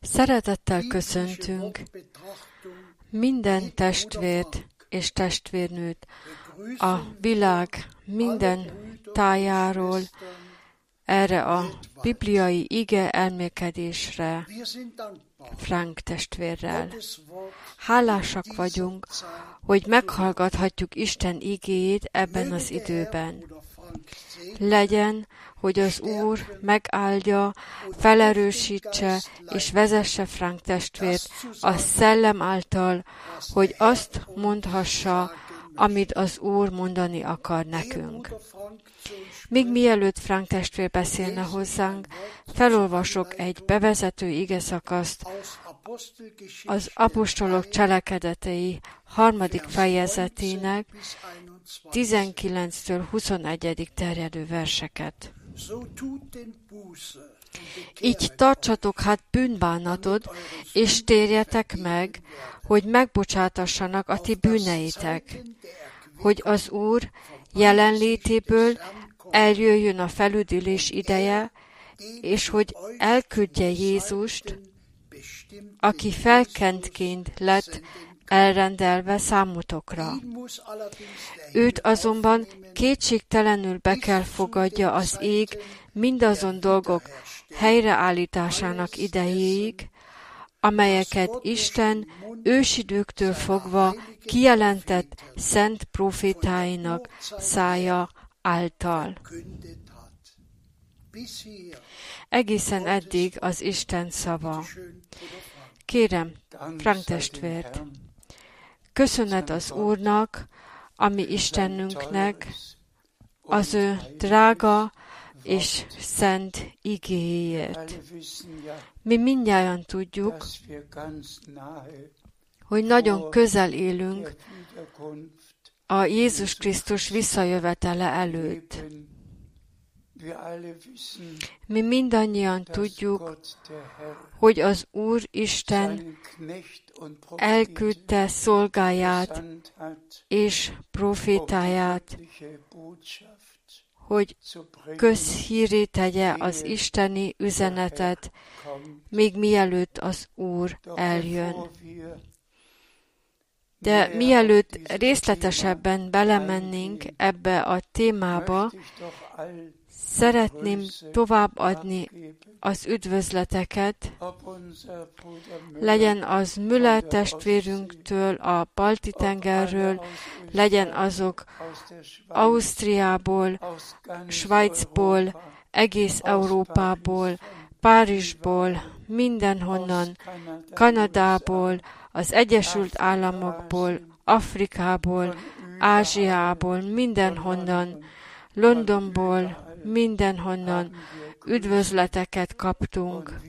Szeretettel köszöntünk minden testvért és testvérnőt a világ minden tájáról erre a bibliai ige elmékedésre Frank testvérrel. Hálásak vagyunk, hogy meghallgathatjuk Isten igéjét ebben az időben. Legyen, hogy az Úr megáldja, felerősítse és vezesse Frank testvért a szellem által, hogy azt mondhassa, amit az Úr mondani akar nekünk. Még mielőtt Frank testvér beszélne hozzánk, felolvasok egy bevezető ige szakaszt az apostolok cselekedetei harmadik fejezetének 19-től 21. terjedő verseket. Így tartsatok hát bűnbánatot, és térjetek meg, hogy megbocsátassanak a ti bűneitek, hogy az Úr jelenlétéből eljöjjön a felüdülés ideje, és hogy elküldje Jézust, aki felkentként lett elrendelve számotokra. Őt azonban kétségtelenül be kell fogadja az ég mindazon dolgok helyreállításának idejéig, amelyeket Isten ősidőktől fogva kijelentett szent profétáinak szája által. Egészen eddig az Isten szava. Kérem, Frank testvért, köszönet az Úrnak, ami Istenünknek, az ő drága és szent igéért. Mi mindjárt tudjuk, hogy nagyon közel élünk a Jézus Krisztus visszajövetele előtt. Mi mindannyian tudjuk, hogy az Úr Isten elküldte szolgáját és profétáját, hogy közhíré tegye az isteni üzenetet, még mielőtt az Úr eljön. De mielőtt részletesebben belemennénk ebbe a témába, szeretném továbbadni az üdvözleteket, legyen az Müller testvérünktől, a Balti tengerről, legyen azok Ausztriából, Svájcból, egész Európából, Párizsból, mindenhonnan, Kanadából, az Egyesült Államokból, Afrikából, Ázsiából, mindenhonnan, Londonból, mindenhonnan üdvözleteket kaptunk.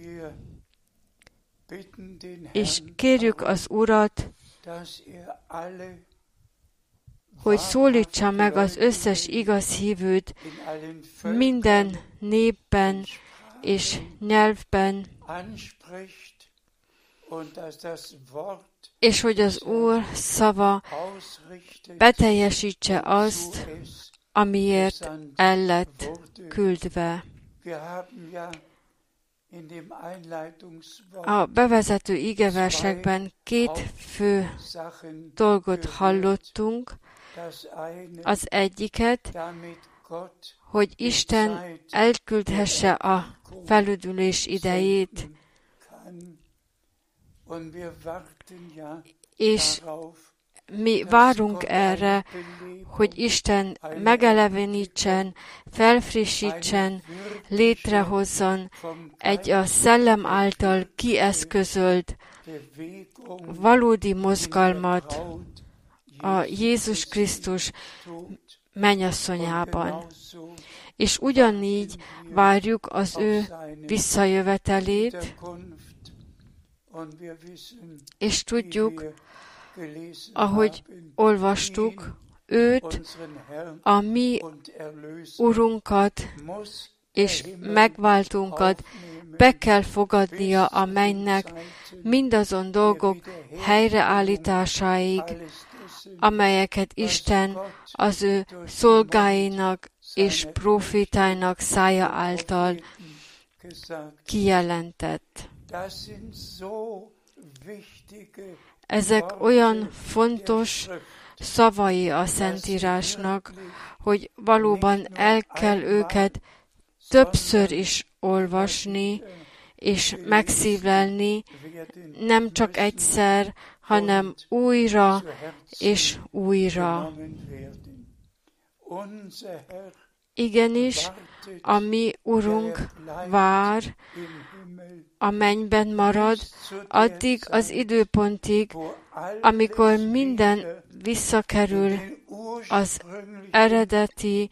És kérjük az Urat, hogy szólítsa meg az összes igaz hívőt minden népben és nyelvben, és hogy az Úr szava beteljesítse azt, amiért el lett küldve. A bevezető igeversekben két fő dolgot hallottunk. Az egyiket, hogy Isten elküldhesse a felüdülés idejét, és mi várunk erre, hogy Isten megelevenítsen, felfrissítsen, létrehozzon egy a szellem által kieszközölt valódi mozgalmat a Jézus Krisztus mennyasszonyában. És ugyanígy várjuk az ő visszajövetelét, és tudjuk, ahogy olvastuk, őt, a mi Urunkat és megváltunkat be kell fogadnia a mennek mindazon dolgok helyreállításáig, amelyeket Isten az ő szolgáinak és profétáinak szája által kijelentett. Ezek olyan fontos szavai a Szentírásnak, hogy valóban el kell őket többször is olvasni, és megszívlelni, nem csak egyszer, hanem újra és újra. Igenis, a mi Urunk vár, a mennyben marad, addig az időpontig, amikor minden visszakerül az eredeti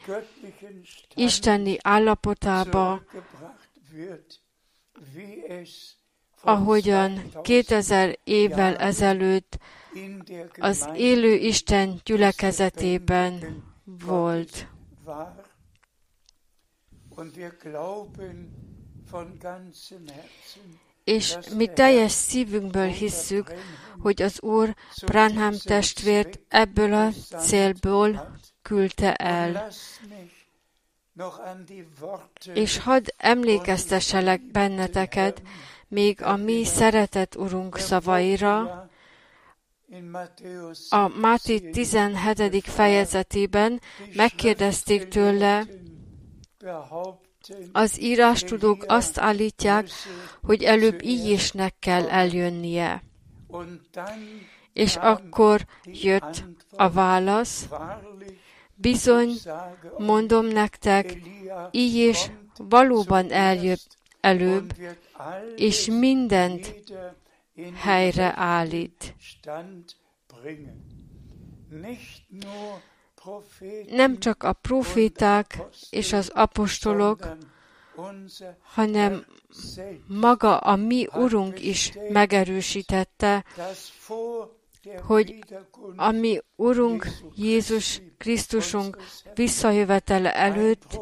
isteni állapotába, ahogyan 2000 évvel ezelőtt az élő Isten gyülekezetében volt. És mi teljes szívünkből hisszük, hogy az Úr Branham testvért ebből a célból küldte el. És hadd emlékeztesselek benneteket még a mi szeretett Urunk szavaira, a Máté 17. fejezetében megkérdezték tőle, az írástudók azt állítják, hogy előbb íjésnek kell eljönnie. És akkor jött a válasz, bizony, mondom nektek, így is valóban eljött előbb, és mindent helyre állít. Nem csak a proféták és az apostolok, hanem maga a mi Urunk is megerősítette, hogy a mi Urunk Jézus Krisztusunk visszajövetele előtt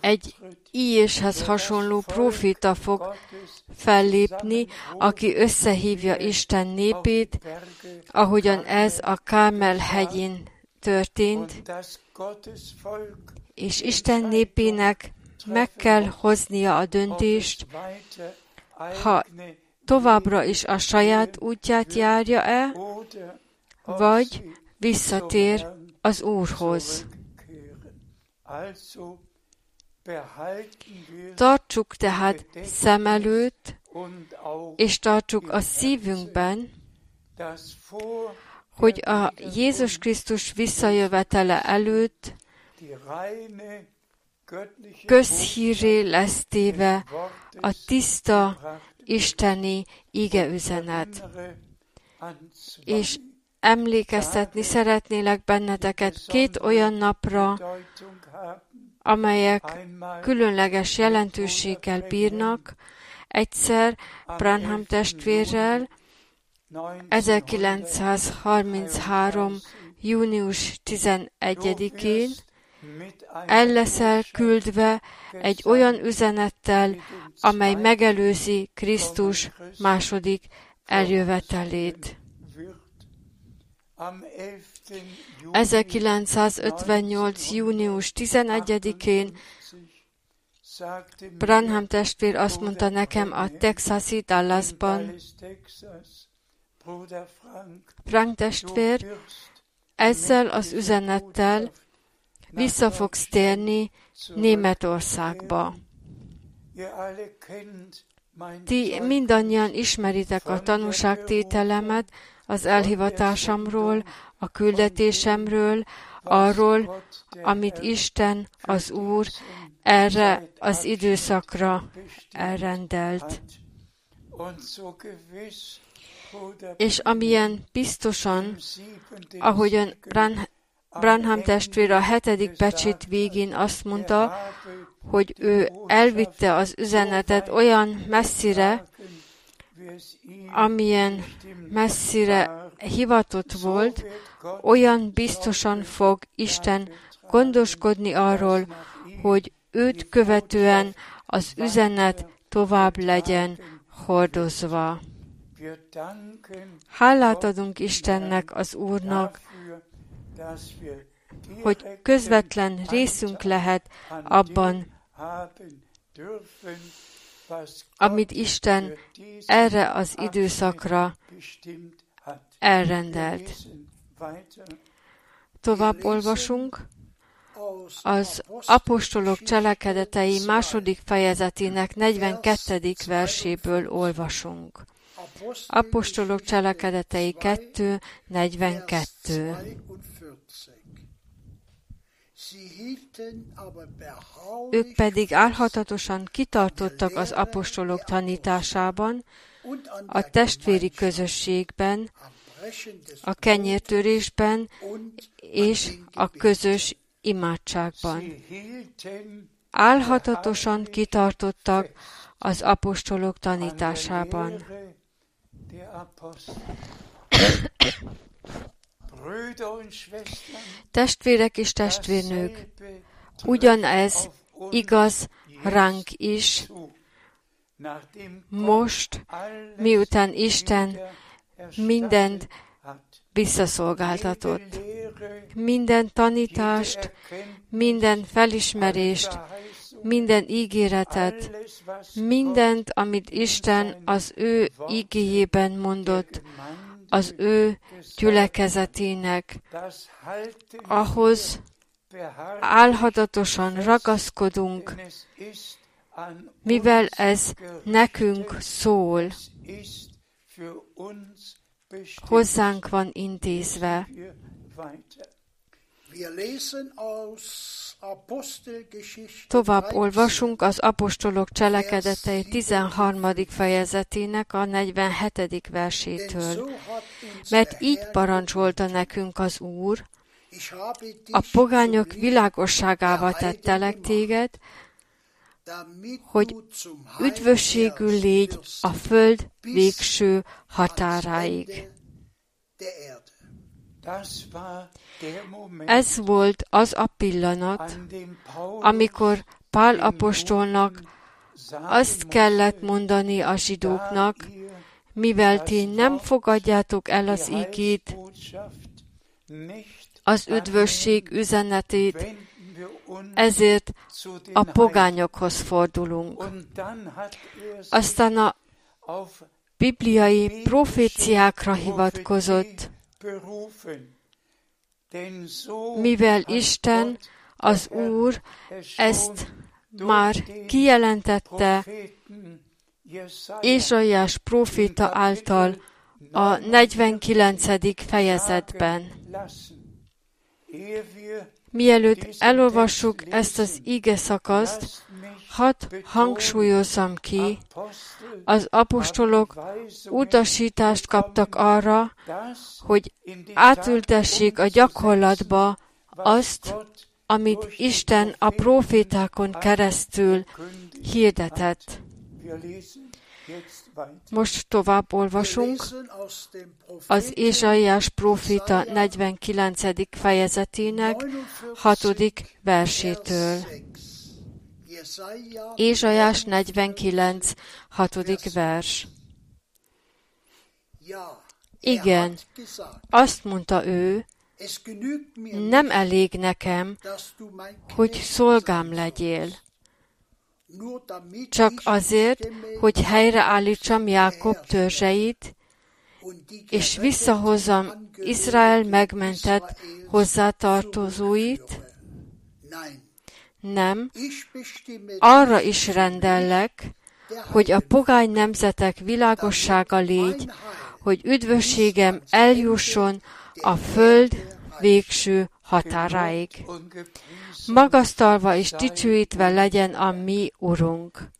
egy Iéshez hasonló proféta fog fellépni, aki összehívja Isten népét, ahogyan ez a Kámel hegyén történt, és Isten népének meg kell hoznia a döntést, ha továbbra is a saját útját járja-e, vagy visszatér az Úrhoz. Tartsuk tehát szem előtt, és tartsuk a szívünkben, hogy a Jézus Krisztus visszajövetele előtt közhíré lesz téve a tiszta isteni igeüzenet. És emlékeztetni szeretnélek benneteket két olyan napra, amelyek különleges jelentőséggel bírnak, egyszer Branham testvérrel, 1933. június 11-én el küldve egy olyan üzenettel, amely megelőzi Krisztus második eljövetelét. 1958. június 11-én Branham testvér azt mondta nekem a texasi Dallasban, Frank testvér, ezzel az üzenettel vissza fogsz térni Németországba. Ti mindannyian ismeritek a tanúságtételemet az elhivatásomról, a küldetésemről, arról, amit Isten, az Úr erre az időszakra elrendelt. És amilyen biztosan, ahogyan Branham testvér a hetedik pecsit végén azt mondta, hogy ő elvitte az üzenetet olyan messzire, amilyen messzire hivatott volt, olyan biztosan fog Isten gondoskodni arról, hogy őt követően az üzenet tovább legyen hordozva. Hálát adunk Istennek, az Úrnak, hogy közvetlen részünk lehet abban, amit Isten erre az időszakra elrendelt. Tovább olvasunk. Az apostolok cselekedetei második fejezetének 42. verséből olvasunk. Apostolok cselekedetei 2, 42. Ők pedig álhatatosan kitartottak az apostolok tanításában, a testvéri közösségben, a kenyértörésben és a közös imádságban. Álhatatosan kitartottak az apostolok tanításában. Testvérek és testvérnők, ugyanez igaz ránk is, most, miután Isten mindent visszaszolgáltatott. Minden tanítást, minden felismerést, minden ígéretet, mindent, amit Isten az ő ígéjében mondott, az ő gyülekezetének, ahhoz álhatatosan ragaszkodunk, mivel ez nekünk szól, hozzánk van intézve. Tovább olvasunk az apostolok cselekedetei 13. fejezetének a 47. versétől. Mert így parancsolta nekünk az Úr, a pogányok világosságával tettelek téged, hogy üdvösségül légy a föld végső határáig. Ez volt az a pillanat, amikor Pál apostolnak azt kellett mondani a zsidóknak, mivel ti nem fogadjátok el az ígét, az üdvösség üzenetét, ezért a pogányokhoz fordulunk. Aztán a bibliai proféciákra hivatkozott, mivel Isten, az Úr ezt már kijelentette Ézsaiás proféta által a 49. fejezetben. Mielőtt elolvassuk ezt az ige szakaszt, hadd hangsúlyozzam ki, az apostolok utasítást kaptak arra, hogy átültessék a gyakorlatba azt, amit Isten a profétákon keresztül hirdetett. Most tovább olvasunk az Ézsaiás prófita 49. fejezetének 6. versétől. Ézsaiás 49. 6. vers. Igen, azt mondta ő, nem elég nekem, hogy szolgám legyél csak azért, hogy helyreállítsam Jákob törzseit, és visszahozzam Izrael megmentett hozzátartozóit? Nem, arra is rendellek, hogy a pogány nemzetek világossága légy, hogy üdvösségem eljusson a föld végső határáig magasztalva és dicsőítve legyen a mi Urunk.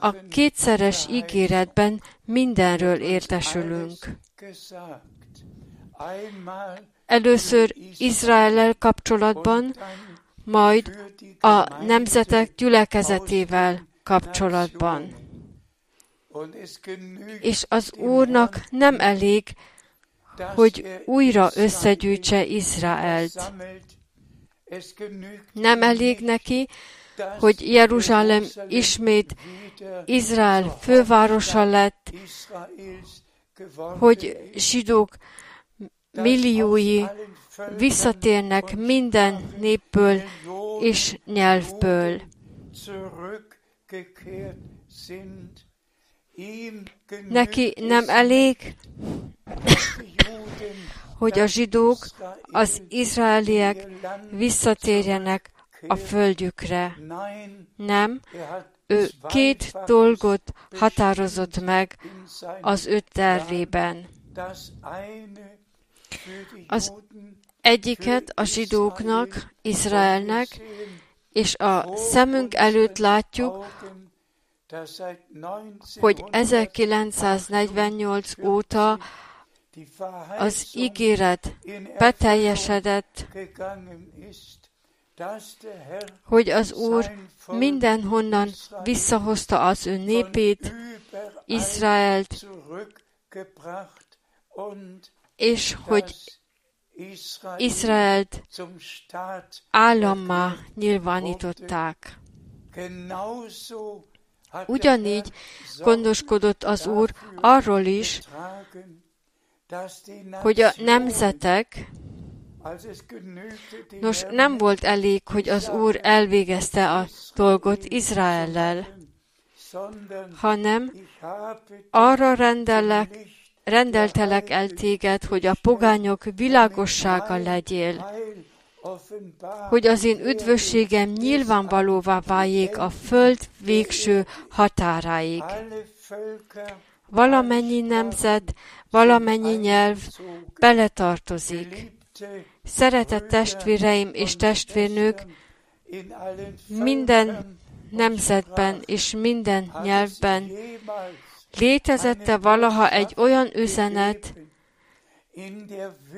A kétszeres ígéretben mindenről értesülünk. Először Izraellel kapcsolatban, majd a nemzetek gyülekezetével kapcsolatban. És az Úrnak nem elég, hogy újra összegyűjtse Izraelt. Nem elég neki, hogy Jeruzsálem ismét Izrael fővárosa lett, hogy zsidók milliói visszatérnek minden népből és nyelvből. Neki nem elég, hogy a zsidók, az izraeliek visszatérjenek a földjükre. Nem, ő két dolgot határozott meg az ő tervében. Az egyiket a zsidóknak, Izraelnek, és a szemünk előtt látjuk, hogy 1948 óta az ígéret beteljesedett, hogy az Úr mindenhonnan visszahozta az ő népét, Izraelt, és hogy Izraelt állammá nyilvánították. Ugyanígy gondoskodott az Úr arról is, hogy a nemzetek, nos, nem volt elég, hogy az Úr elvégezte a dolgot Izraellel, hanem arra rendellek, rendeltelek el téged, hogy a pogányok világossága legyél, hogy az én üdvösségem nyilvánvalóvá váljék a föld végső határáig. Valamennyi nemzet, valamennyi nyelv beletartozik. Szeretett testvéreim és testvérnők, minden nemzetben és minden nyelvben létezette valaha egy olyan üzenet,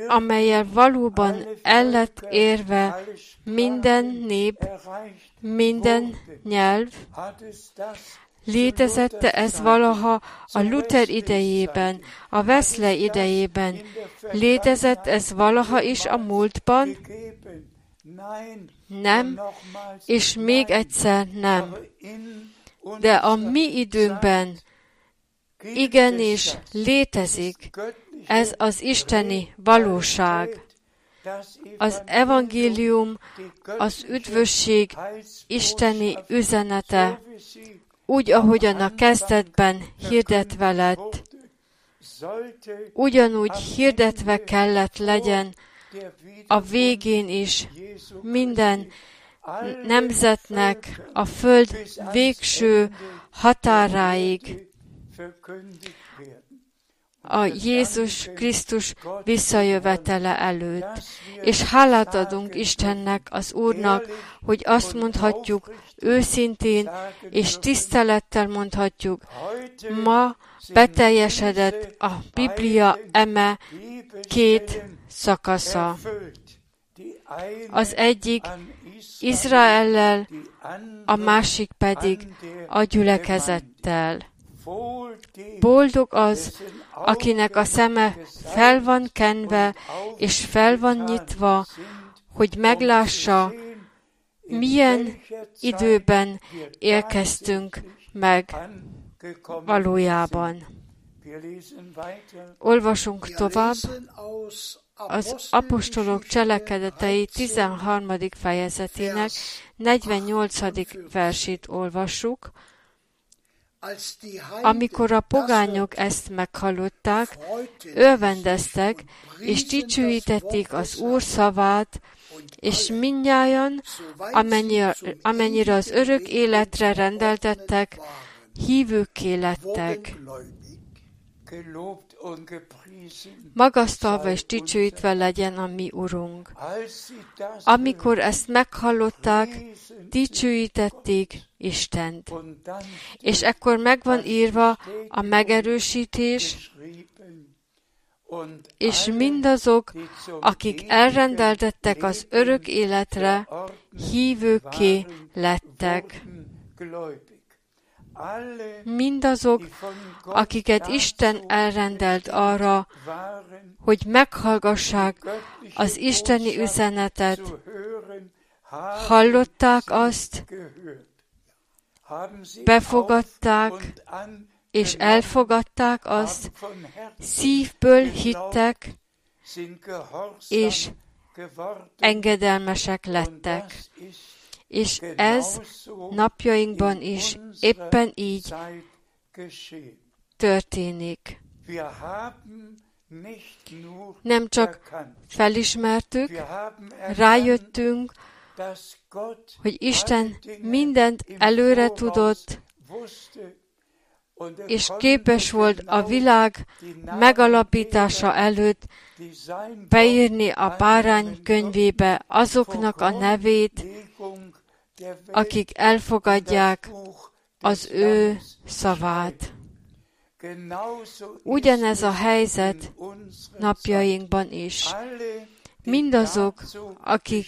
amelyel valóban el lett érve minden nép, minden nyelv, Létezette ez valaha a Luther idejében, a Wesley idejében? Létezett ez valaha is a múltban? Nem, és még egyszer nem. De a mi időnkben igenis létezik ez az isteni valóság. Az evangélium, az üdvösség isteni üzenete, úgy, ahogyan a kezdetben hirdetve lett, ugyanúgy hirdetve kellett legyen a végén is minden nemzetnek a föld végső határáig a Jézus Krisztus visszajövetele előtt. És hálát adunk Istennek, az Úrnak, hogy azt mondhatjuk őszintén és tisztelettel mondhatjuk, ma beteljesedett a Biblia eme két szakasza. Az egyik Izraellel, a másik pedig a gyülekezettel. Boldog az, akinek a szeme fel van kenve és fel van nyitva, hogy meglássa, milyen időben érkeztünk meg valójában. Olvasunk tovább az apostolok cselekedetei 13. fejezetének 48. versét olvassuk, amikor a pogányok ezt meghallották, örvendeztek, és dicsőítették az Úr szavát, és mindnyájan, amennyire, amennyire az örök életre rendeltettek, hívőké lettek. Magasztalva és dicsőítve legyen a mi Urunk. Amikor ezt meghallották, dicsőítették Istent. És ekkor megvan írva a megerősítés, és mindazok, akik elrendeltettek az örök életre, hívőké lettek. Mindazok, akiket Isten elrendelt arra, hogy meghallgassák az isteni üzenetet, hallották azt, befogadták, és elfogadták azt, szívből hittek, és engedelmesek lettek. És ez napjainkban is éppen így történik. Nem csak felismertük, rájöttünk, hogy Isten mindent előre tudott, és képes volt a világ megalapítása előtt beírni a bárány könyvébe azoknak a nevét, akik elfogadják az ő szavát. Ugyanez a helyzet napjainkban is. Mindazok, akik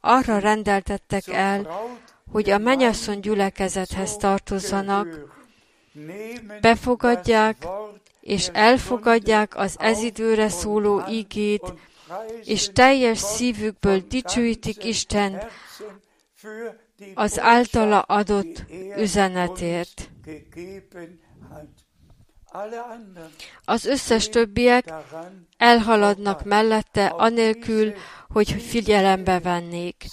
arra rendeltettek el, hogy a menyasszony gyülekezethez tartozzanak, befogadják és elfogadják az ezidőre szóló ígét, és teljes szívükből dicsőítik Isten az általa adott üzenetért. Az összes többiek elhaladnak mellette, anélkül, hogy figyelembe vennék.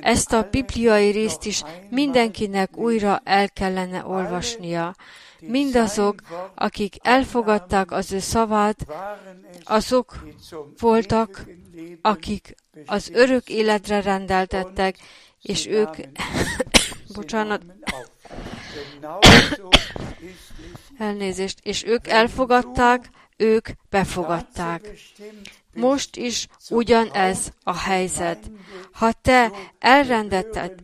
Ezt a bibliai részt is mindenkinek újra el kellene olvasnia. Mindazok, akik elfogadták az ő szavát, azok voltak, akik az örök életre rendeltettek, és ők, bocsánat, elnézést, és ők elfogadták, ők befogadták. Most is ugyanez a helyzet. Ha te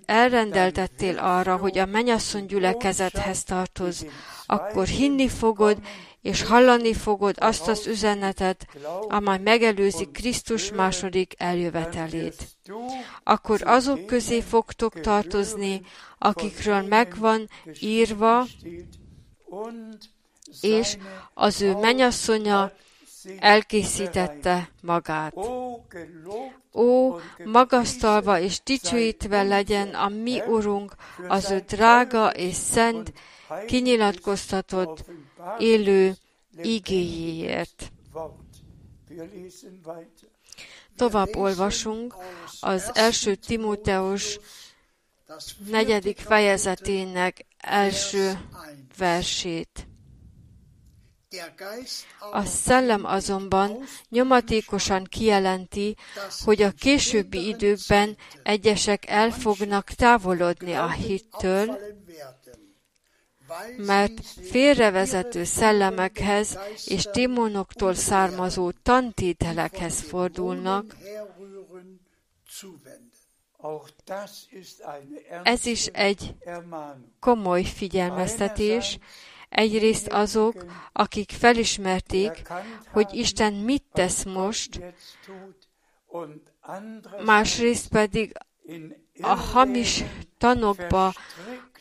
elrendeltettél arra, hogy a menyasszony gyülekezethez tartoz, akkor hinni fogod, és hallani fogod azt az üzenetet, amely megelőzi Krisztus második eljövetelét. Akkor azok közé fogtok tartozni, akikről megvan írva, és az ő menyasszonya elkészítette magát. Ó, magasztalva és dicsőítve legyen a mi Urunk az ő drága és szent, kinyilatkoztatott, élő igéjéért. Tovább olvasunk az első Timóteus negyedik fejezetének első versét. A szellem azonban nyomatékosan kijelenti, hogy a későbbi időkben egyesek el fognak távolodni a hittől, mert félrevezető szellemekhez és démonoktól származó tantételekhez fordulnak, ez is egy komoly figyelmeztetés, Egyrészt azok, akik felismerték, hogy Isten mit tesz most, másrészt pedig a hamis tanokba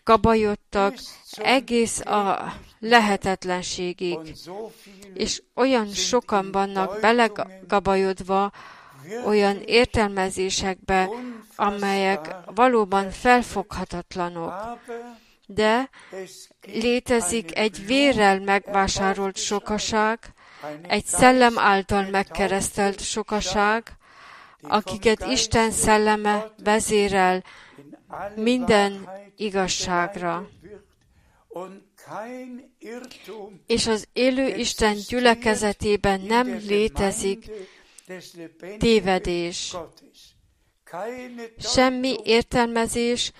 gabajodtak egész a lehetetlenségig, és olyan sokan vannak belegabajodva olyan értelmezésekbe, amelyek valóban felfoghatatlanok. De létezik egy vérrel megvásárolt sokaság, egy szellem által megkeresztelt sokaság, akiket Isten szelleme vezérel minden igazságra. És az élő Isten gyülekezetében nem létezik tévedés semmi értelmezés,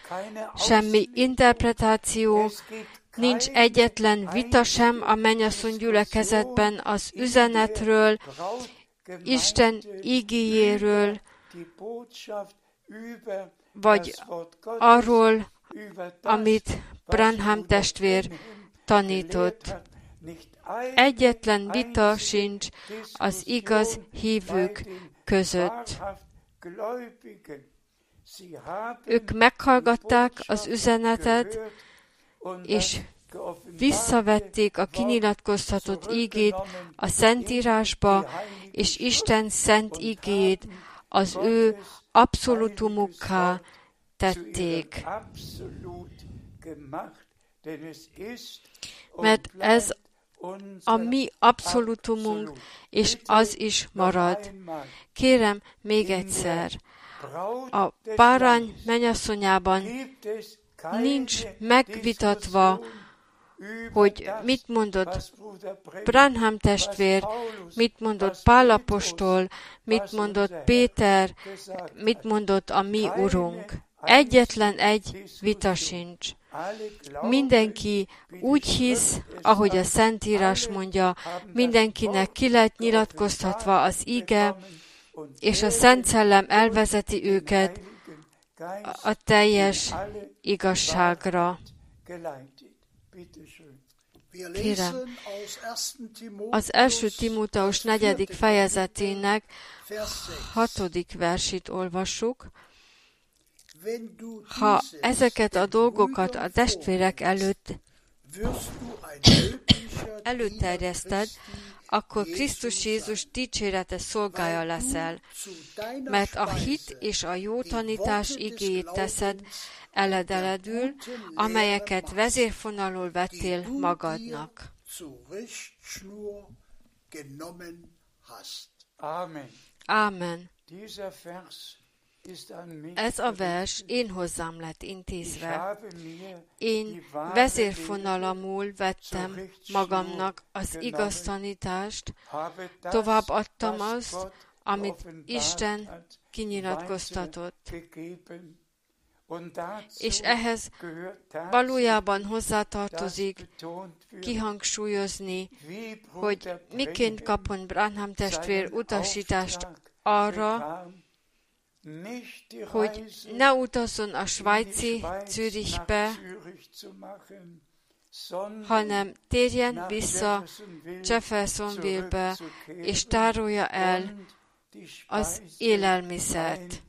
semmi interpretáció, nincs egyetlen vita sem a mennyasszony gyülekezetben az üzenetről, Isten igéjéről, vagy arról, amit Branham testvér tanított. Egyetlen vita sincs az igaz hívők között. Ők meghallgatták az üzenetet, és visszavették a kinyilatkoztatott ígét a Szentírásba, és Isten szent ígét az ő abszolutumukká tették. Mert ez a mi abszolutumunk, és az is marad. Kérem még egyszer, a párány menyasszonyában nincs megvitatva, hogy mit mondott Branham testvér, mit mondott Pálapostól, mit mondott Péter, mit mondott a mi urunk. Egyetlen egy vita sincs. Mindenki úgy hisz, ahogy a Szentírás mondja, mindenkinek ki lett nyilatkoztatva az ige, és a Szent Szellem elvezeti őket a teljes igazságra. Kérem, az első Timóteus negyedik fejezetének hatodik versét olvassuk. Ha ezeket a dolgokat a testvérek előtt előterjeszted, akkor Krisztus Jézus dicsérete szolgája leszel, mert a hit és a jó tanítás igéjét teszed eledeledül, amelyeket vezérfonalul vettél magadnak. Amen. Ez a vers én hozzám lett intézve. Én vezérfonalamul vettem magamnak az igaz tanítást, tovább adtam azt, amit Isten kinyilatkoztatott. És ehhez valójában hozzátartozik kihangsúlyozni, hogy miként kapon Branham testvér utasítást arra, hogy ne utazzon a svájci Zürichbe, hanem térjen vissza Jeffersonville-be, és tárolja el az élelmiszert.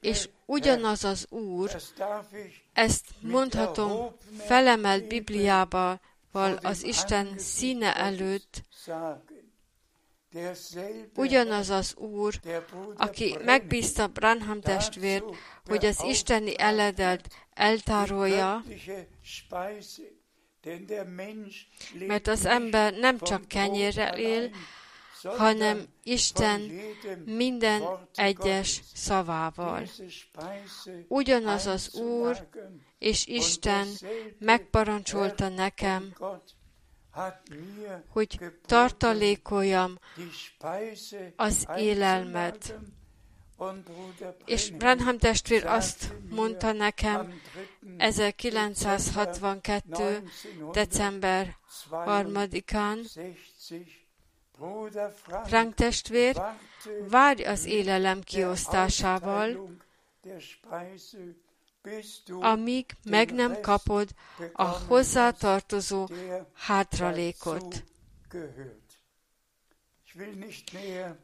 És ugyanaz az Úr, ezt mondhatom felemelt Bibliával az Isten színe előtt, Ugyanaz az Úr, aki megbízta Branham testvért, hogy az isteni eledelt eltárolja, mert az ember nem csak kenyérrel él, hanem Isten minden egyes szavával. Ugyanaz az Úr és Isten megparancsolta nekem, hogy tartalékoljam az élelmet. És Branham testvér azt mondta nekem 1962. december 3-án, Frank testvér, várj az élelem kiosztásával, amíg meg nem kapod a hozzátartozó hátralékot.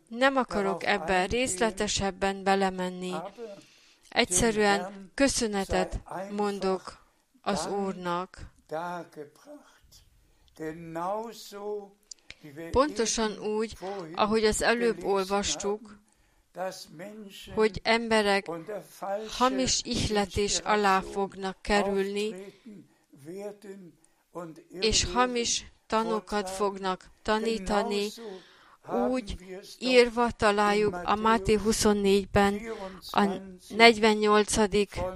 Nem akarok ebben részletesebben belemenni. Egyszerűen köszönetet mondok az Úrnak. Pontosan úgy, ahogy az előbb olvastuk, hogy emberek hamis ihletés alá fognak kerülni, és hamis tanokat fognak tanítani, úgy írva találjuk a Máté 24-ben a 48.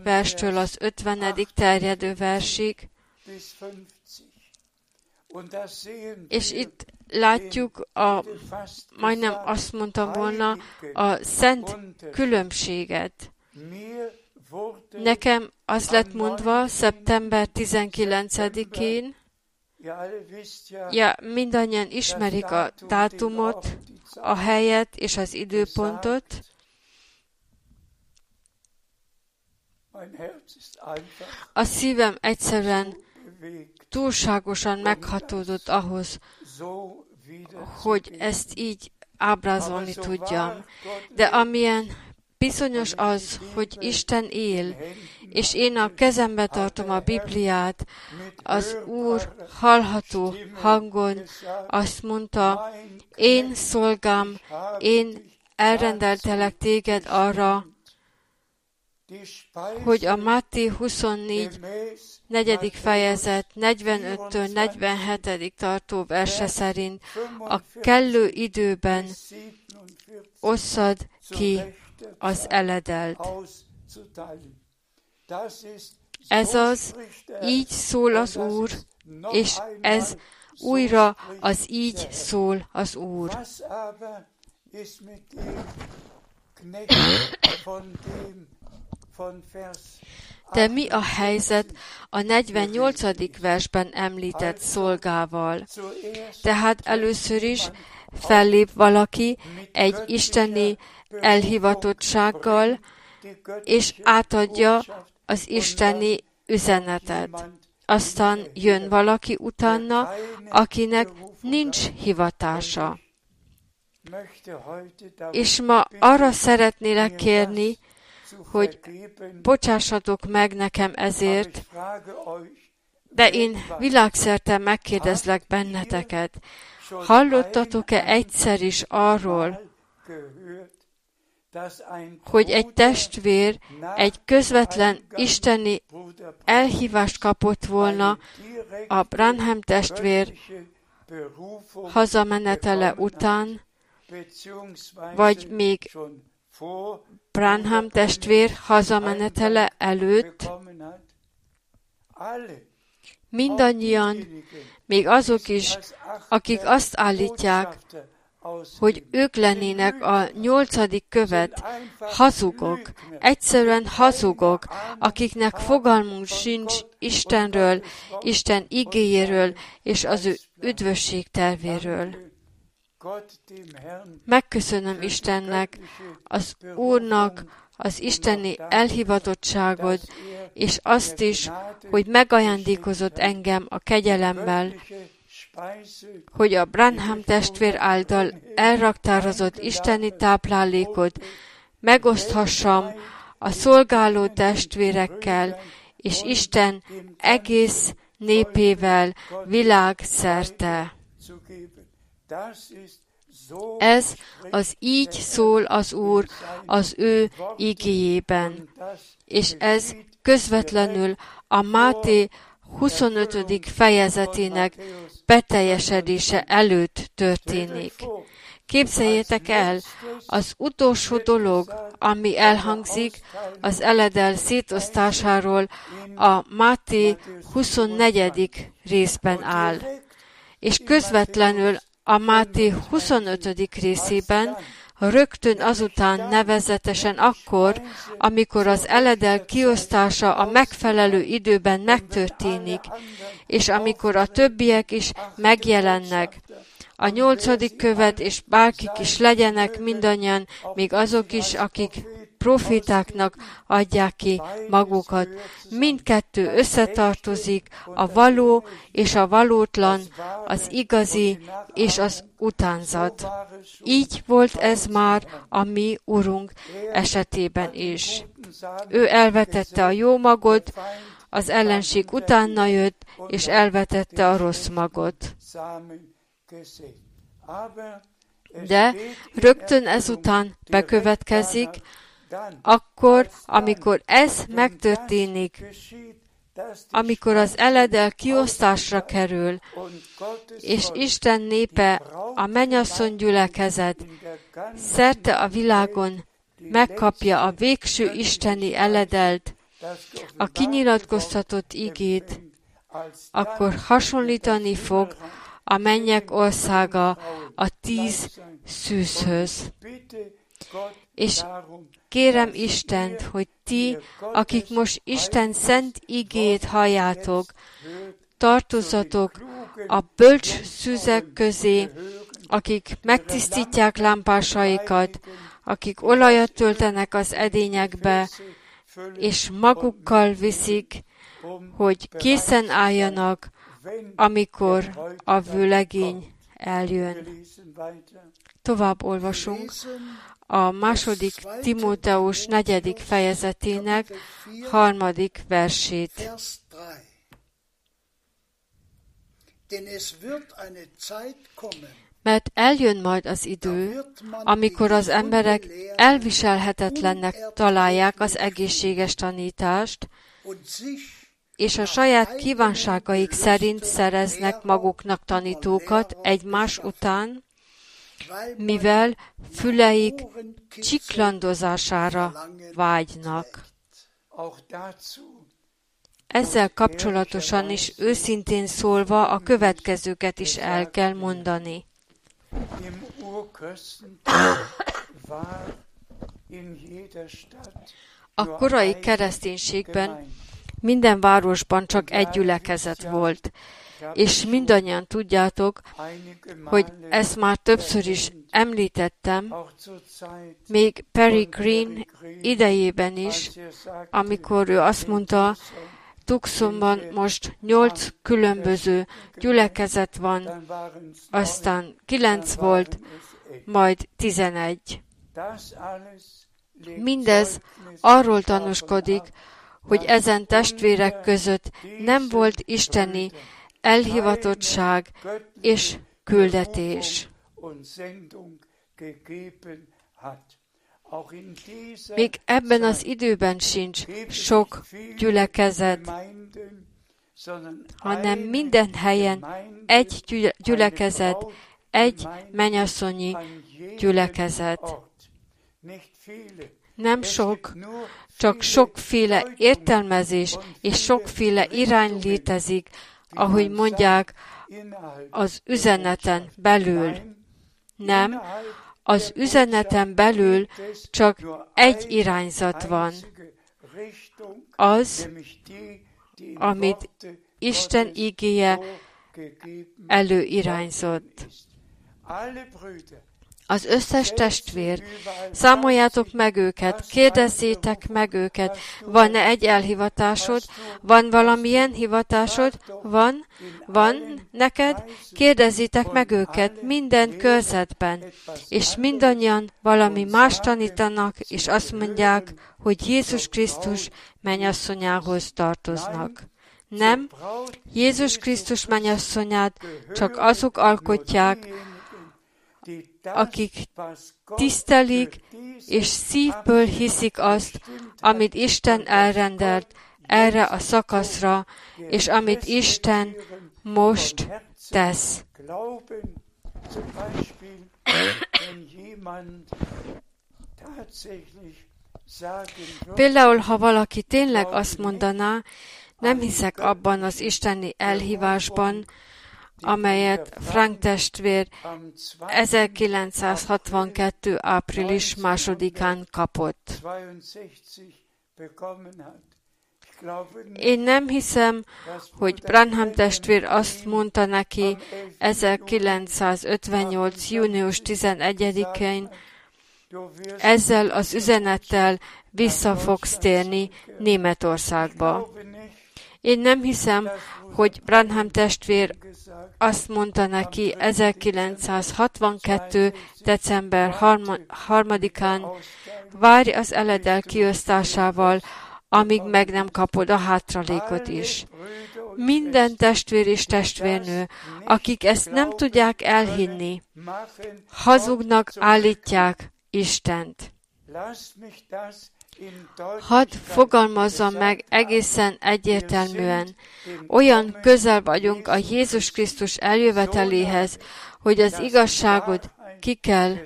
verstől az 50. terjedő versig, és itt látjuk a, majdnem azt mondtam volna, a szent különbséget. Nekem az lett mondva szeptember 19-én, ja, mindannyian ismerik a dátumot, a helyet és az időpontot. A szívem egyszerűen túlságosan meghatódott ahhoz, hogy ezt így ábrázolni tudjam. De amilyen bizonyos az, hogy Isten él, és én a kezembe tartom a Bibliát, az Úr hallható hangon azt mondta, én szolgám, én elrendeltelek téged arra, hogy a Máté 24 negyedik fejezet 45-től 47. tartó verse szerint a kellő időben osszad ki az eledelt. Ez az, így szól az Úr, és ez újra az így szól az Úr. De mi a helyzet a 48. versben említett szolgával? Tehát először is fellép valaki egy isteni elhivatottsággal, és átadja az isteni üzenetet. Aztán jön valaki utána, akinek nincs hivatása. És ma arra szeretnélek kérni, hogy bocsássatok meg nekem ezért, de én világszerte megkérdezlek benneteket, hallottatok-e egyszer is arról, hogy egy testvér egy közvetlen isteni elhívást kapott volna a Branham testvér hazamenetele után, vagy még Branham testvér hazamenetele előtt, mindannyian, még azok is, akik azt állítják, hogy ők lennének a nyolcadik követ, hazugok, egyszerűen hazugok, akiknek fogalmunk sincs Istenről, Isten igéjéről és az ő üdvösség tervéről. Megköszönöm Istennek, az Úrnak az isteni elhivatottságod, és azt is, hogy megajándékozott engem a kegyelemmel, hogy a Branham testvér által elraktározott isteni táplálékot megoszthassam a szolgáló testvérekkel, és Isten egész népével világszerte. Ez az így szól az Úr az ő igéjében, és ez közvetlenül a Máté 25. fejezetének beteljesedése előtt történik. Képzeljétek el, az utolsó dolog, ami elhangzik az eledel szétosztásáról, a Máté 24. részben áll. És közvetlenül a Máté 25. részében rögtön azután nevezetesen akkor, amikor az eledel kiosztása a megfelelő időben megtörténik, és amikor a többiek is megjelennek. A nyolcadik követ, és bárkik is legyenek mindannyian, még azok is, akik profitáknak adják ki magukat. Mindkettő összetartozik, a való és a valótlan, az igazi és az utánzat. Így volt ez már a mi Urunk esetében is. Ő elvetette a jó magot, az ellenség utána jött, és elvetette a rossz magot. De rögtön ezután bekövetkezik, akkor, amikor ez megtörténik, amikor az eledel kiosztásra kerül, és Isten népe, a mennyasszony gyülekezet, szerte a világon megkapja a végső isteni eledelt, a kinyilatkoztatott igét, akkor hasonlítani fog a mennyek országa a tíz szűzhöz. És Kérem Istent, hogy ti, akik most Isten szent igét halljátok, tartozatok a bölcs szüzek közé, akik megtisztítják lámpásaikat, akik olajat töltenek az edényekbe, és magukkal viszik, hogy készen álljanak, amikor a vőlegény eljön. Tovább olvasunk a második Timóteus negyedik fejezetének harmadik versét. Mert eljön majd az idő, amikor az emberek elviselhetetlennek találják az egészséges tanítást, és a saját kívánságaik szerint szereznek maguknak tanítókat egymás után, mivel füleik csiklandozására vágynak. Ezzel kapcsolatosan is őszintén szólva a következőket is el kell mondani. A korai kereszténységben minden városban csak egy gyülekezet volt, és mindannyian tudjátok, hogy ezt már többször is említettem, még Perry Green idejében is, amikor ő azt mondta, Tucsonban most nyolc különböző gyülekezet van, aztán kilenc volt, majd tizenegy. Mindez arról tanúskodik, hogy ezen testvérek között nem volt isteni elhivatottság és küldetés. Még ebben az időben sincs sok gyülekezet, hanem minden helyen egy gyülekezet, egy menyasszonyi gyülekezet. Nem sok, csak sokféle értelmezés és sokféle irány létezik, ahogy mondják, az üzeneten belül. Nem, az üzeneten belül csak egy irányzat van. Az, amit Isten igéje előirányzott. Az összes testvér, számoljátok meg őket, kérdezzétek meg őket, van-e egy elhivatásod, van valamilyen hivatásod, van, van neked, kérdezzétek meg őket minden körzetben, és mindannyian valami más tanítanak, és azt mondják, hogy Jézus Krisztus mennyasszonyához tartoznak. Nem, Jézus Krisztus mennyasszonyát csak azok alkotják, akik tisztelik és szívből hiszik azt, amit Isten elrendelt erre a szakaszra, és amit Isten most tesz. Például, ha valaki tényleg azt mondaná, nem hiszek abban az isteni elhívásban, amelyet Frank testvér 1962. április másodikán kapott. Én nem hiszem, hogy Branham testvér azt mondta neki 1958. június 11-én, ezzel az üzenettel vissza fogsz térni Németországba. Én nem hiszem, hogy Branham testvér azt mondta neki 1962. december 3-án, várj az eledel kiosztásával, amíg meg nem kapod a hátralékot is. Minden testvér és testvérnő, akik ezt nem tudják elhinni, hazugnak állítják Istent. Hadd fogalmazzam meg egészen egyértelműen. Olyan közel vagyunk a Jézus Krisztus eljöveteléhez, hogy az igazságot ki kell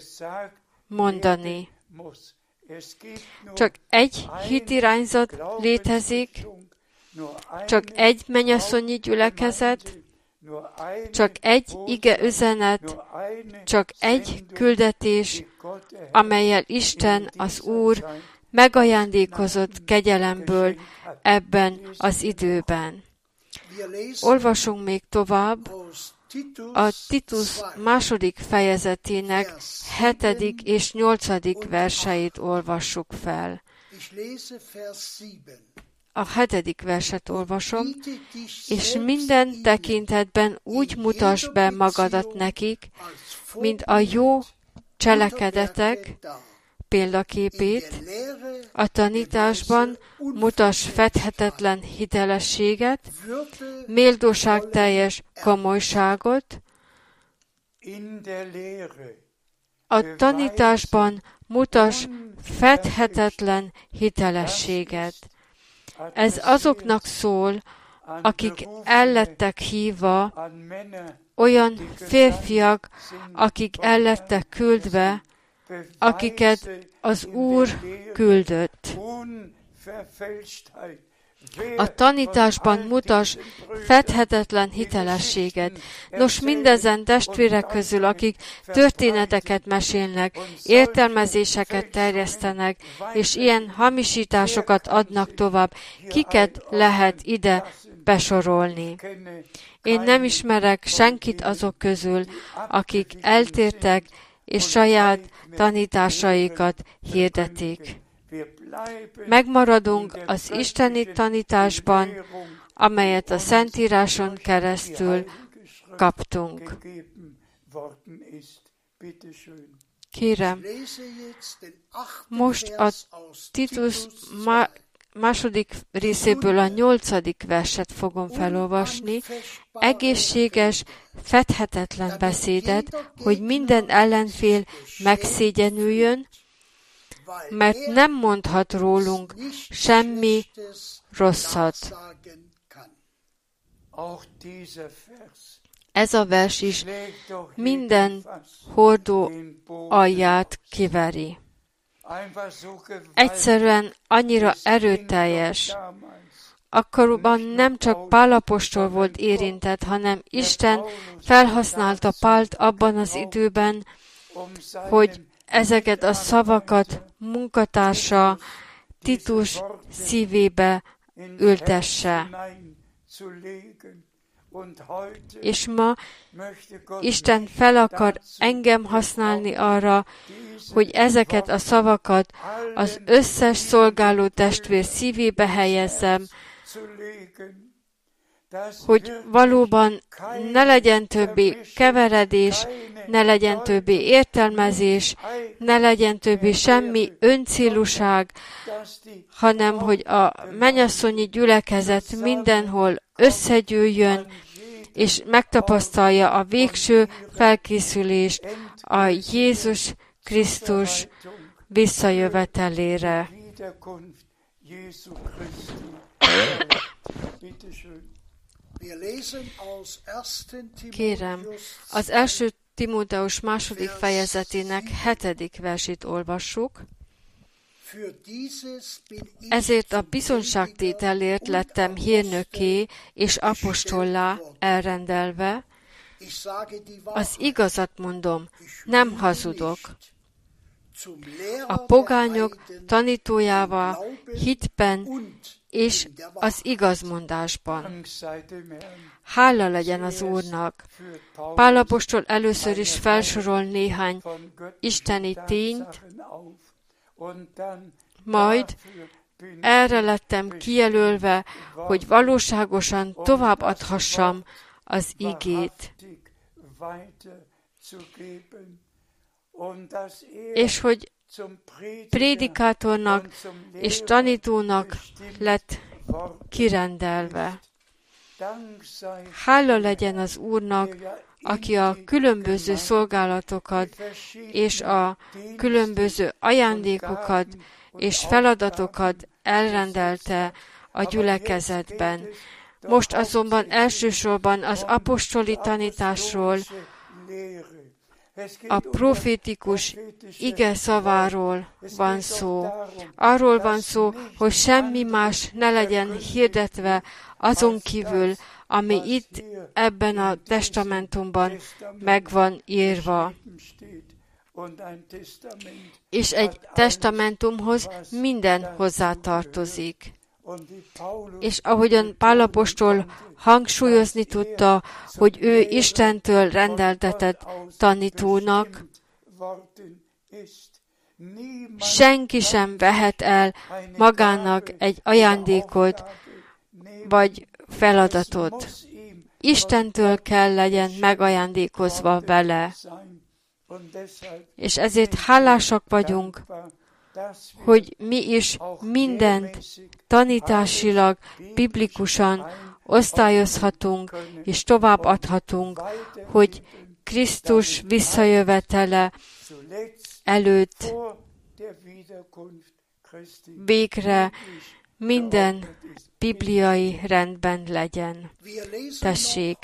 mondani. Csak egy hitirányzat létezik, csak egy menyasszonyi gyülekezet, csak egy ige üzenet, csak egy küldetés, amelyel Isten, az Úr megajándékozott kegyelemből ebben az időben. Olvasunk még tovább a Titus második fejezetének hetedik és nyolcadik verseit olvassuk fel. A hetedik verset olvasom, és minden tekintetben úgy mutas be magadat nekik, mint a jó cselekedetek, példaképét, a tanításban mutas fedhetetlen hitelességet, méltóság teljes komolyságot, a tanításban mutas fedhetetlen hitelességet. Ez azoknak szól, akik ellettek hívva, olyan férfiak, akik ellettek küldve, akiket az Úr küldött. A tanításban mutas fedhetetlen hitelességet. Nos, mindezen testvérek közül, akik történeteket mesélnek, értelmezéseket terjesztenek, és ilyen hamisításokat adnak tovább, kiket lehet ide besorolni? Én nem ismerek senkit azok közül, akik eltértek és saját tanításaikat hirdetik. Megmaradunk az isteni tanításban, amelyet a Szentíráson keresztül kaptunk. Kérem, most a Titus második részéből a nyolcadik verset fogom felolvasni, egészséges, fedhetetlen beszédet, hogy minden ellenfél megszégyenüljön, mert nem mondhat rólunk semmi rosszat. Ez a vers is minden hordó alját kiveri. Egyszerűen annyira erőteljes. Akkoriban nem csak Pálapostól volt érintett, hanem Isten felhasználta Pált abban az időben, hogy ezeket a szavakat munkatársa Titus szívébe ültesse. És ma Isten fel akar engem használni arra, hogy ezeket a szavakat az összes szolgáló testvér szívébe helyezzem, hogy valóban ne legyen többi keveredés, ne legyen többi értelmezés, ne legyen többi semmi öncéluság, hanem hogy a menyasszonyi gyülekezet mindenhol összegyűjjön, és megtapasztalja a végső felkészülést a Jézus Krisztus visszajövetelére. Kérem, az első Timóteus második fejezetének hetedik versét olvassuk. Ezért a bizonságtételért lettem hírnöké és apostollá elrendelve. Az igazat mondom, nem hazudok. A pogányok tanítójával hitben és az igazmondásban. Hála legyen az Úrnak. Pálapostól először is felsorol néhány isteni tényt, majd erre lettem kijelölve, hogy valóságosan tovább adhassam az igét. És hogy prédikátornak és tanítónak lett kirendelve. Hála legyen az Úrnak, aki a különböző szolgálatokat és a különböző ajándékokat és feladatokat elrendelte a gyülekezetben. Most azonban elsősorban az apostoli tanításról, a profétikus ige szaváról van szó. Arról van szó, hogy semmi más ne legyen hirdetve azon kívül, ami itt ebben a testamentumban meg van írva. És egy testamentumhoz minden hozzátartozik. És ahogyan Pálapostól hangsúlyozni tudta, hogy ő Istentől rendeltetett tanítónak, senki sem vehet el magának egy ajándékot, vagy feladatot. Istentől kell legyen megajándékozva vele. És ezért hálásak vagyunk, hogy mi is mindent tanításilag, biblikusan osztályozhatunk és továbbadhatunk, hogy Krisztus visszajövetele előtt végre minden bibliai rendben legyen. Tessék,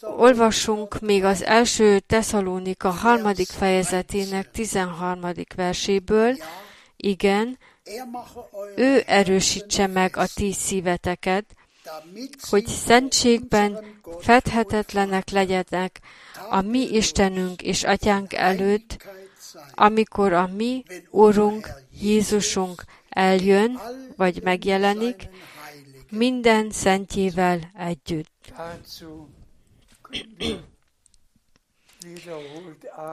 olvassunk még az első Tesszalónika harmadik fejezetének 13. verséből. Igen, ő erősítse meg a ti szíveteket, hogy szentségben fedhetetlenek legyenek a mi Istenünk és Atyánk előtt, amikor a mi Úrunk Jézusunk eljön, vagy megjelenik, minden szentjével együtt.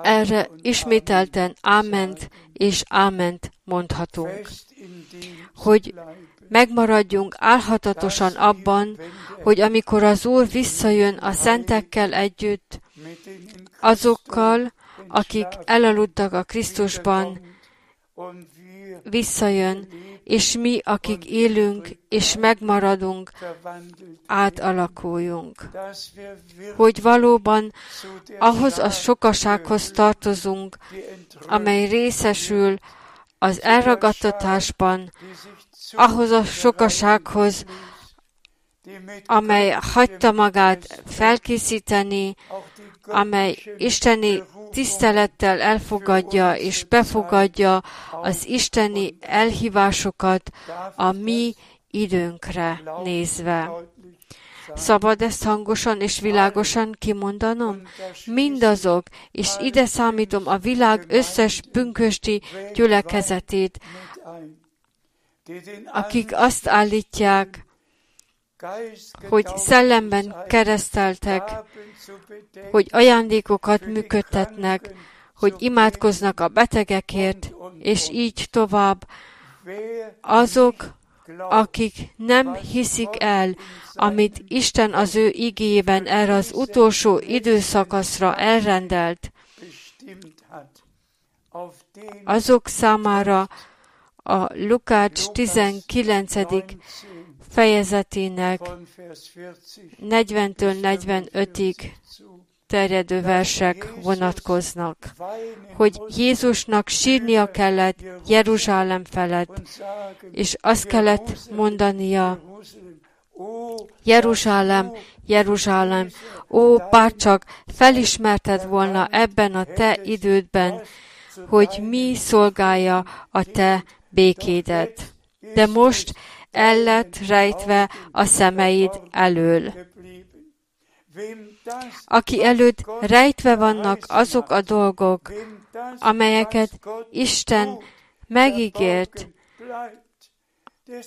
Erre ismételten áment és áment mondhatunk, hogy megmaradjunk álhatatosan abban, hogy amikor az Úr visszajön a szentekkel együtt, azokkal, akik elaludtak a Krisztusban, visszajön, és mi, akik élünk és megmaradunk, átalakuljunk. Hogy valóban ahhoz a sokasághoz tartozunk, amely részesül az elragadtatásban, ahhoz a sokasághoz, amely hagyta magát felkészíteni, amely isteni tisztelettel elfogadja és befogadja az isteni elhívásokat a mi időnkre nézve. Szabad ezt hangosan és világosan kimondanom? Mindazok, és ide számítom a világ összes pünkösti gyülekezetét, akik azt állítják, hogy szellemben kereszteltek, hogy ajándékokat működtetnek, hogy imádkoznak a betegekért, és így tovább. Azok, akik nem hiszik el, amit Isten az ő igében erre az utolsó időszakaszra elrendelt, azok számára a Lukács 19 fejezetének 40-től 45-ig terjedő versek vonatkoznak, hogy Jézusnak sírnia kellett Jeruzsálem felett, és azt kellett mondania, Jeruzsálem, Jeruzsálem, ó, bárcsak felismerted volna ebben a te idődben, hogy mi szolgálja a te békédet. De most el lett rejtve a szemeid elől. Aki előtt rejtve vannak azok a dolgok, amelyeket Isten megígért,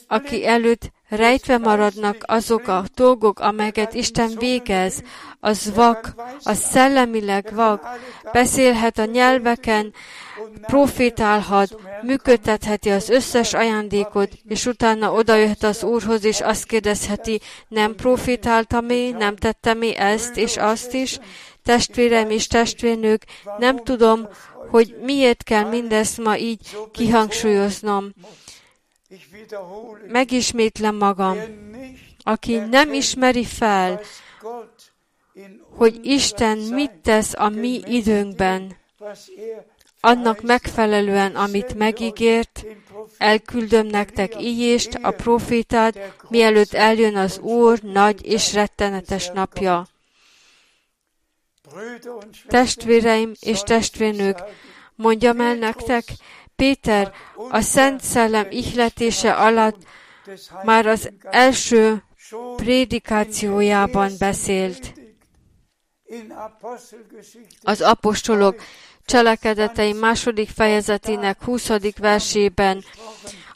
aki előtt rejtve maradnak azok a dolgok, amelyeket Isten végez, az vak, az szellemileg vak, beszélhet a nyelveken, profétálhat, működtetheti az összes ajándékot, és utána odajöhet az Úrhoz, és azt kérdezheti, nem profétáltam én, nem tettem én ezt és azt is, testvérem és testvérnők, nem tudom, hogy miért kell mindezt ma így kihangsúlyoznom. Megismétlem magam. Aki nem ismeri fel, hogy Isten mit tesz a mi időnkben, annak megfelelően, amit megígért, elküldöm nektek íjést, a profétát, mielőtt eljön az Úr nagy és rettenetes napja. Testvéreim és testvérnők, mondjam el nektek, Péter a Szent Szellem ihletése alatt már az első prédikációjában beszélt. Az apostolok cselekedetei második fejezetének 20. versében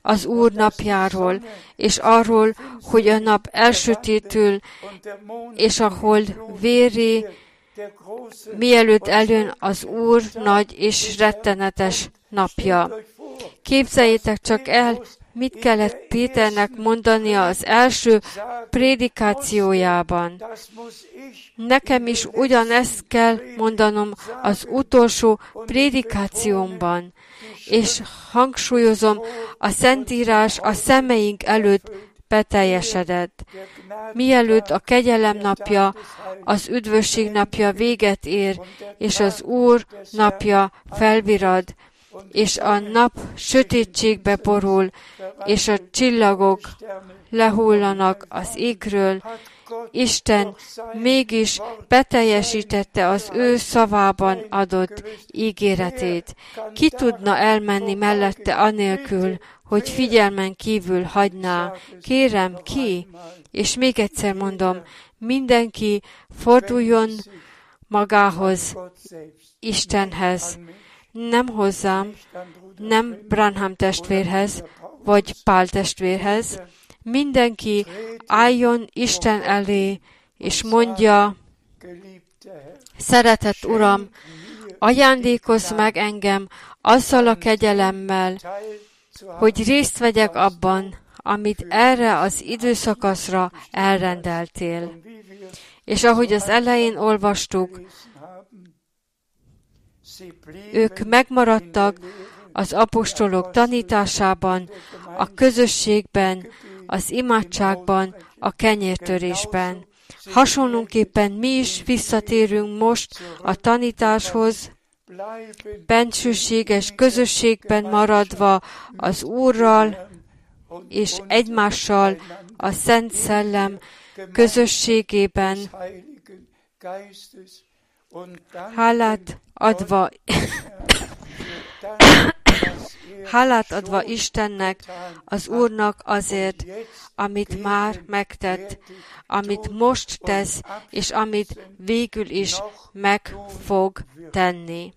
az Úr napjáról, és arról, hogy a nap elsötétül, és a hold véré, mielőtt eljön az Úr nagy és rettenetes napja. Képzeljétek csak el, mit kellett Péternek mondania az első prédikációjában. Nekem is ugyanezt kell mondanom az utolsó prédikációmban, és hangsúlyozom, a Szentírás a szemeink előtt beteljesedett. Mielőtt a kegyelem napja, az üdvösség napja véget ér, és az Úr napja felvirad, és a nap sötétségbe borul, és a csillagok lehullanak az égről, Isten mégis beteljesítette az ő szavában adott ígéretét. Ki tudna elmenni mellette anélkül, hogy figyelmen kívül hagyná? Kérem, ki? És még egyszer mondom, mindenki forduljon magához, Istenhez, nem hozzám, nem Branham testvérhez, vagy Pál testvérhez, mindenki álljon Isten elé, és mondja, szeretett Uram, ajándékozz meg engem azzal a kegyelemmel, hogy részt vegyek abban, amit erre az időszakaszra elrendeltél. És ahogy az elején olvastuk, ők megmaradtak az apostolok tanításában, a közösségben, az imádságban, a kenyértörésben. Hasonlóképpen mi is visszatérünk most a tanításhoz, bensőséges közösségben maradva az Úrral és egymással a Szent Szellem közösségében, hálát adva Hálát adva Istennek, az Úrnak azért, amit már megtett, amit most tesz, és amit végül is meg fog tenni.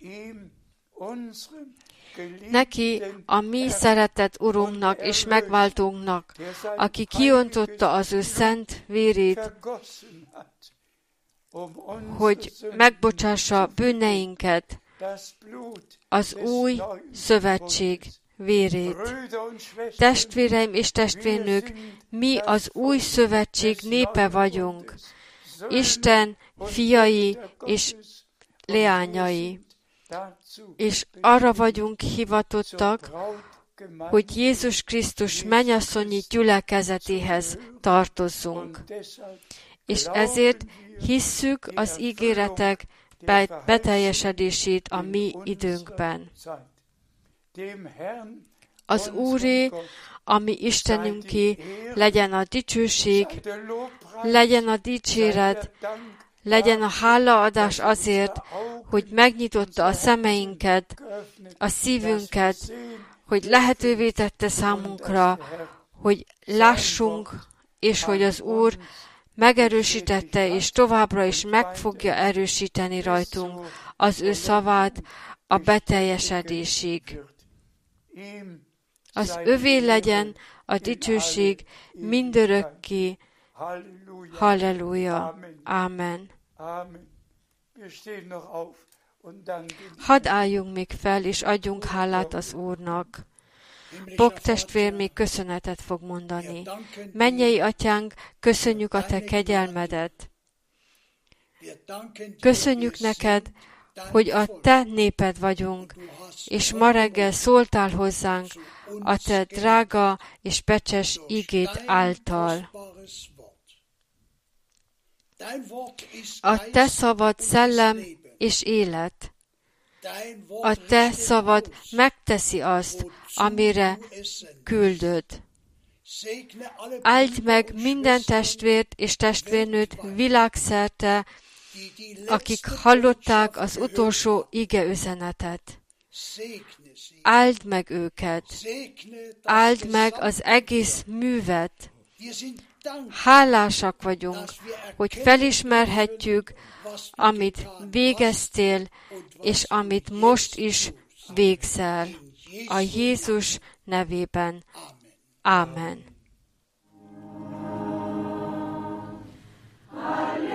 Neki, a mi szeretett Urunknak és megváltónknak, aki kiontotta az ő szent vérét, hogy megbocsássa bűneinket, az új szövetség vérét. Testvéreim és testvérnők, mi az új szövetség népe vagyunk. Isten fiai és leányai. És arra vagyunk hivatottak, hogy Jézus Krisztus mennyasszonyi gyülekezetéhez tartozzunk. És ezért hisszük az ígéretek beteljesedését a mi időnkben. Az Úré, ami Istenünké, legyen a dicsőség, legyen a dicséret, legyen a hálaadás azért, hogy megnyitotta a szemeinket, a szívünket, hogy lehetővé tette számunkra, hogy lássunk, és hogy az Úr megerősítette, és továbbra is meg fogja erősíteni rajtunk az ő szavát a beteljesedésig. Az övé legyen a dicsőség mindörökké. Halleluja. Amen. Hadd álljunk még fel, és adjunk hálát az Úrnak. Bok testvér még köszönetet fog mondani. Mennyei atyánk, köszönjük a te kegyelmedet. Köszönjük neked, hogy a te néped vagyunk, és ma reggel szóltál hozzánk a te drága és pecses igét által. A te szavad szellem és élet. A te szavad megteszi azt, amire küldöd. Áld meg minden testvért és testvérnőt világszerte, akik hallották az utolsó ige üzenetet. Áld meg őket, áld meg az egész művet hálásak vagyunk, hogy felismerhetjük, amit végeztél, és amit most is végzel. A Jézus nevében. Amen. Amen.